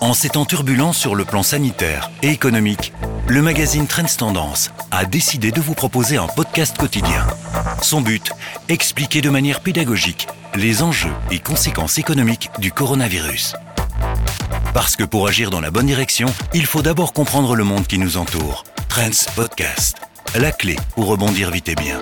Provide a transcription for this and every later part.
En ces temps turbulents sur le plan sanitaire et économique, le magazine Trends Tendance a décidé de vous proposer un podcast quotidien. Son but, expliquer de manière pédagogique les enjeux et conséquences économiques du coronavirus. Parce que pour agir dans la bonne direction, il faut d'abord comprendre le monde qui nous entoure. Trends Podcast, la clé pour rebondir vite et bien.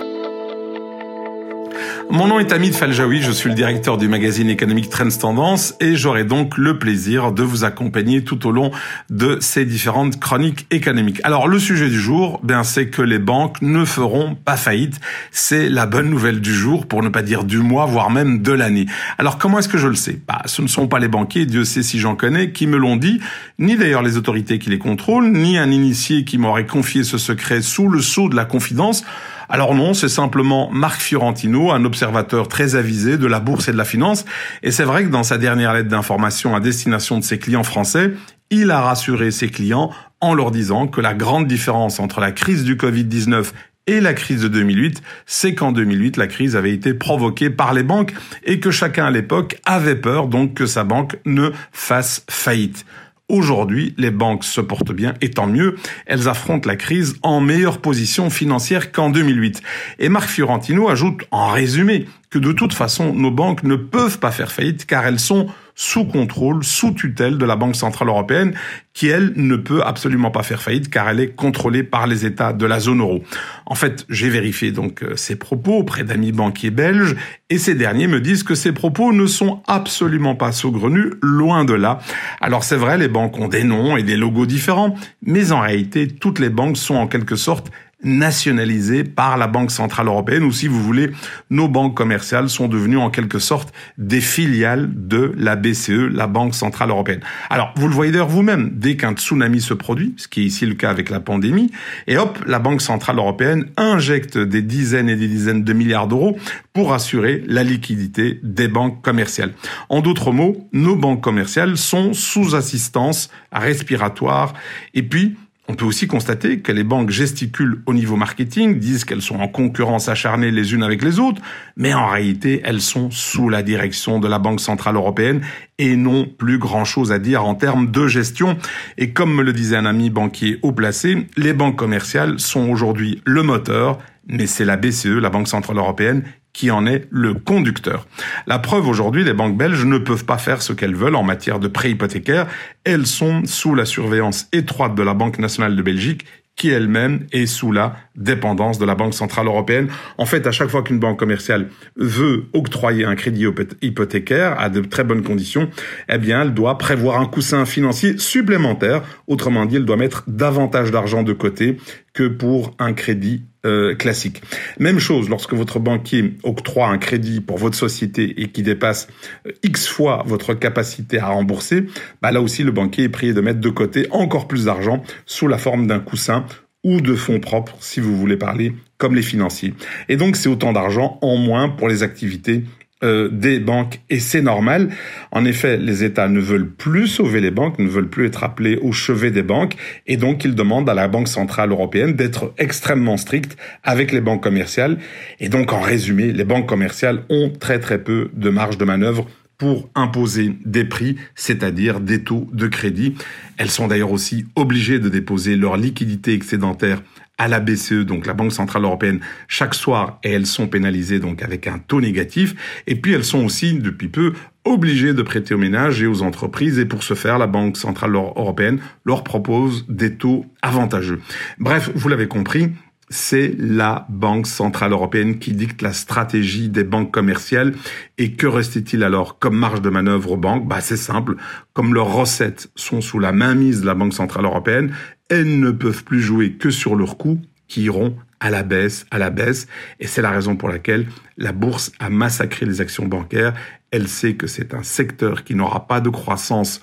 Mon nom est Hamid Faljaoui, je suis le directeur du magazine économique Trends Tendance et j'aurai donc le plaisir de vous accompagner tout au long de ces différentes chroniques économiques. Alors le sujet du jour, bien c'est que les banques ne feront pas faillite. C'est la bonne nouvelle du jour, pour ne pas dire du mois, voire même de l'année. Alors comment est-ce que je le sais? Bah, Ce ne sont pas les banquiers, Dieu sait si j'en connais, qui me l'ont dit, ni d'ailleurs les autorités qui les contrôlent, ni un initié qui m'aurait confié ce secret sous le sceau de la confidence. Alors non, c'est simplement Marc Fiorentino, un observateur très avisé de la bourse et de la finance. Et c'est vrai que dans sa dernière lettre d'information à destination de ses clients français, il a rassuré ses clients en leur disant que la grande différence entre la crise du Covid-19 et la crise de 2008, c'est qu'en 2008, la crise avait été provoquée par les banques et que chacun à l'époque avait peur donc que sa banque ne fasse faillite. Aujourd'hui, les banques se portent bien et tant mieux, elles affrontent la crise en meilleure position financière qu'en 2008. Et Marc Fiorentino ajoute en résumé que de toute façon, nos banques ne peuvent pas faire faillite car elles sont sous contrôle, sous tutelle de la Banque Centrale Européenne, qui, elle, ne peut absolument pas faire faillite car elle est contrôlée par les États de la zone euro. En fait, j'ai vérifié donc euh, ces propos auprès d'amis banquiers belges et ces derniers me disent que ces propos ne sont absolument pas saugrenus, loin de là. Alors c'est vrai, les banques ont des noms et des logos différents, mais en réalité, toutes les banques sont en quelque sorte nationalisées par la Banque Centrale Européenne, ou si vous voulez, nos banques commerciales sont devenues en quelque sorte des filiales de la BCE, la Banque Centrale Européenne. Alors, vous le voyez d'ailleurs vous-même, dès qu'un tsunami se produit, ce qui est ici le cas avec la pandémie, et hop, la Banque Centrale Européenne injecte des dizaines et des dizaines de milliards d'euros pour assurer la liquidité des banques commerciales. En d'autres mots, nos banques commerciales sont sous assistance respiratoire, et puis, on peut aussi constater que les banques gesticulent au niveau marketing, disent qu'elles sont en concurrence acharnée les unes avec les autres, mais en réalité, elles sont sous la direction de la Banque Centrale Européenne et n'ont plus grand-chose à dire en termes de gestion. Et comme me le disait un ami banquier haut placé, les banques commerciales sont aujourd'hui le moteur, mais c'est la BCE, la Banque Centrale Européenne, qui en est le conducteur. La preuve aujourd'hui, les banques belges ne peuvent pas faire ce qu'elles veulent en matière de prêts hypothécaires. Elles sont sous la surveillance étroite de la Banque nationale de Belgique qui elle-même est sous la dépendance de la Banque centrale européenne. En fait, à chaque fois qu'une banque commerciale veut octroyer un crédit hypothécaire à de très bonnes conditions, eh bien, elle doit prévoir un coussin financier supplémentaire. Autrement dit, elle doit mettre davantage d'argent de côté que pour un crédit euh, classique. Même chose lorsque votre banquier octroie un crédit pour votre société et qui dépasse euh, X fois votre capacité à rembourser, bah là aussi le banquier est prié de mettre de côté encore plus d'argent sous la forme d'un coussin ou de fonds propres si vous voulez parler comme les financiers. Et donc c'est autant d'argent en moins pour les activités euh, des banques et c'est normal. En effet, les États ne veulent plus sauver les banques, ne veulent plus être appelés au chevet des banques et donc ils demandent à la Banque centrale européenne d'être extrêmement stricte avec les banques commerciales et donc en résumé, les banques commerciales ont très très peu de marge de manœuvre pour imposer des prix, c'est-à-dire des taux de crédit. Elles sont d'ailleurs aussi obligées de déposer leur liquidité excédentaire à la BCE, donc la Banque Centrale Européenne, chaque soir, et elles sont pénalisées donc avec un taux négatif. Et puis elles sont aussi, depuis peu, obligées de prêter aux ménages et aux entreprises. Et pour ce faire, la Banque Centrale Européenne leur propose des taux avantageux. Bref, vous l'avez compris, c'est la Banque Centrale Européenne qui dicte la stratégie des banques commerciales. Et que restait-il alors comme marge de manœuvre aux banques? Bah, C'est simple, comme leurs recettes sont sous la mainmise de la Banque Centrale Européenne, elles ne peuvent plus jouer que sur leurs coûts qui iront à la baisse, à la baisse. Et c'est la raison pour laquelle la bourse a massacré les actions bancaires. Elle sait que c'est un secteur qui n'aura pas de croissance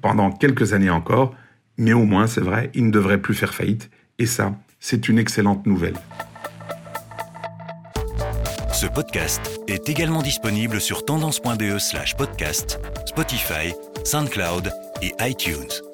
pendant quelques années encore. Mais au moins, c'est vrai, il ne devrait plus faire faillite. Et ça, c'est une excellente nouvelle. Ce podcast est également disponible sur tendance.be slash podcast, Spotify, SoundCloud et iTunes.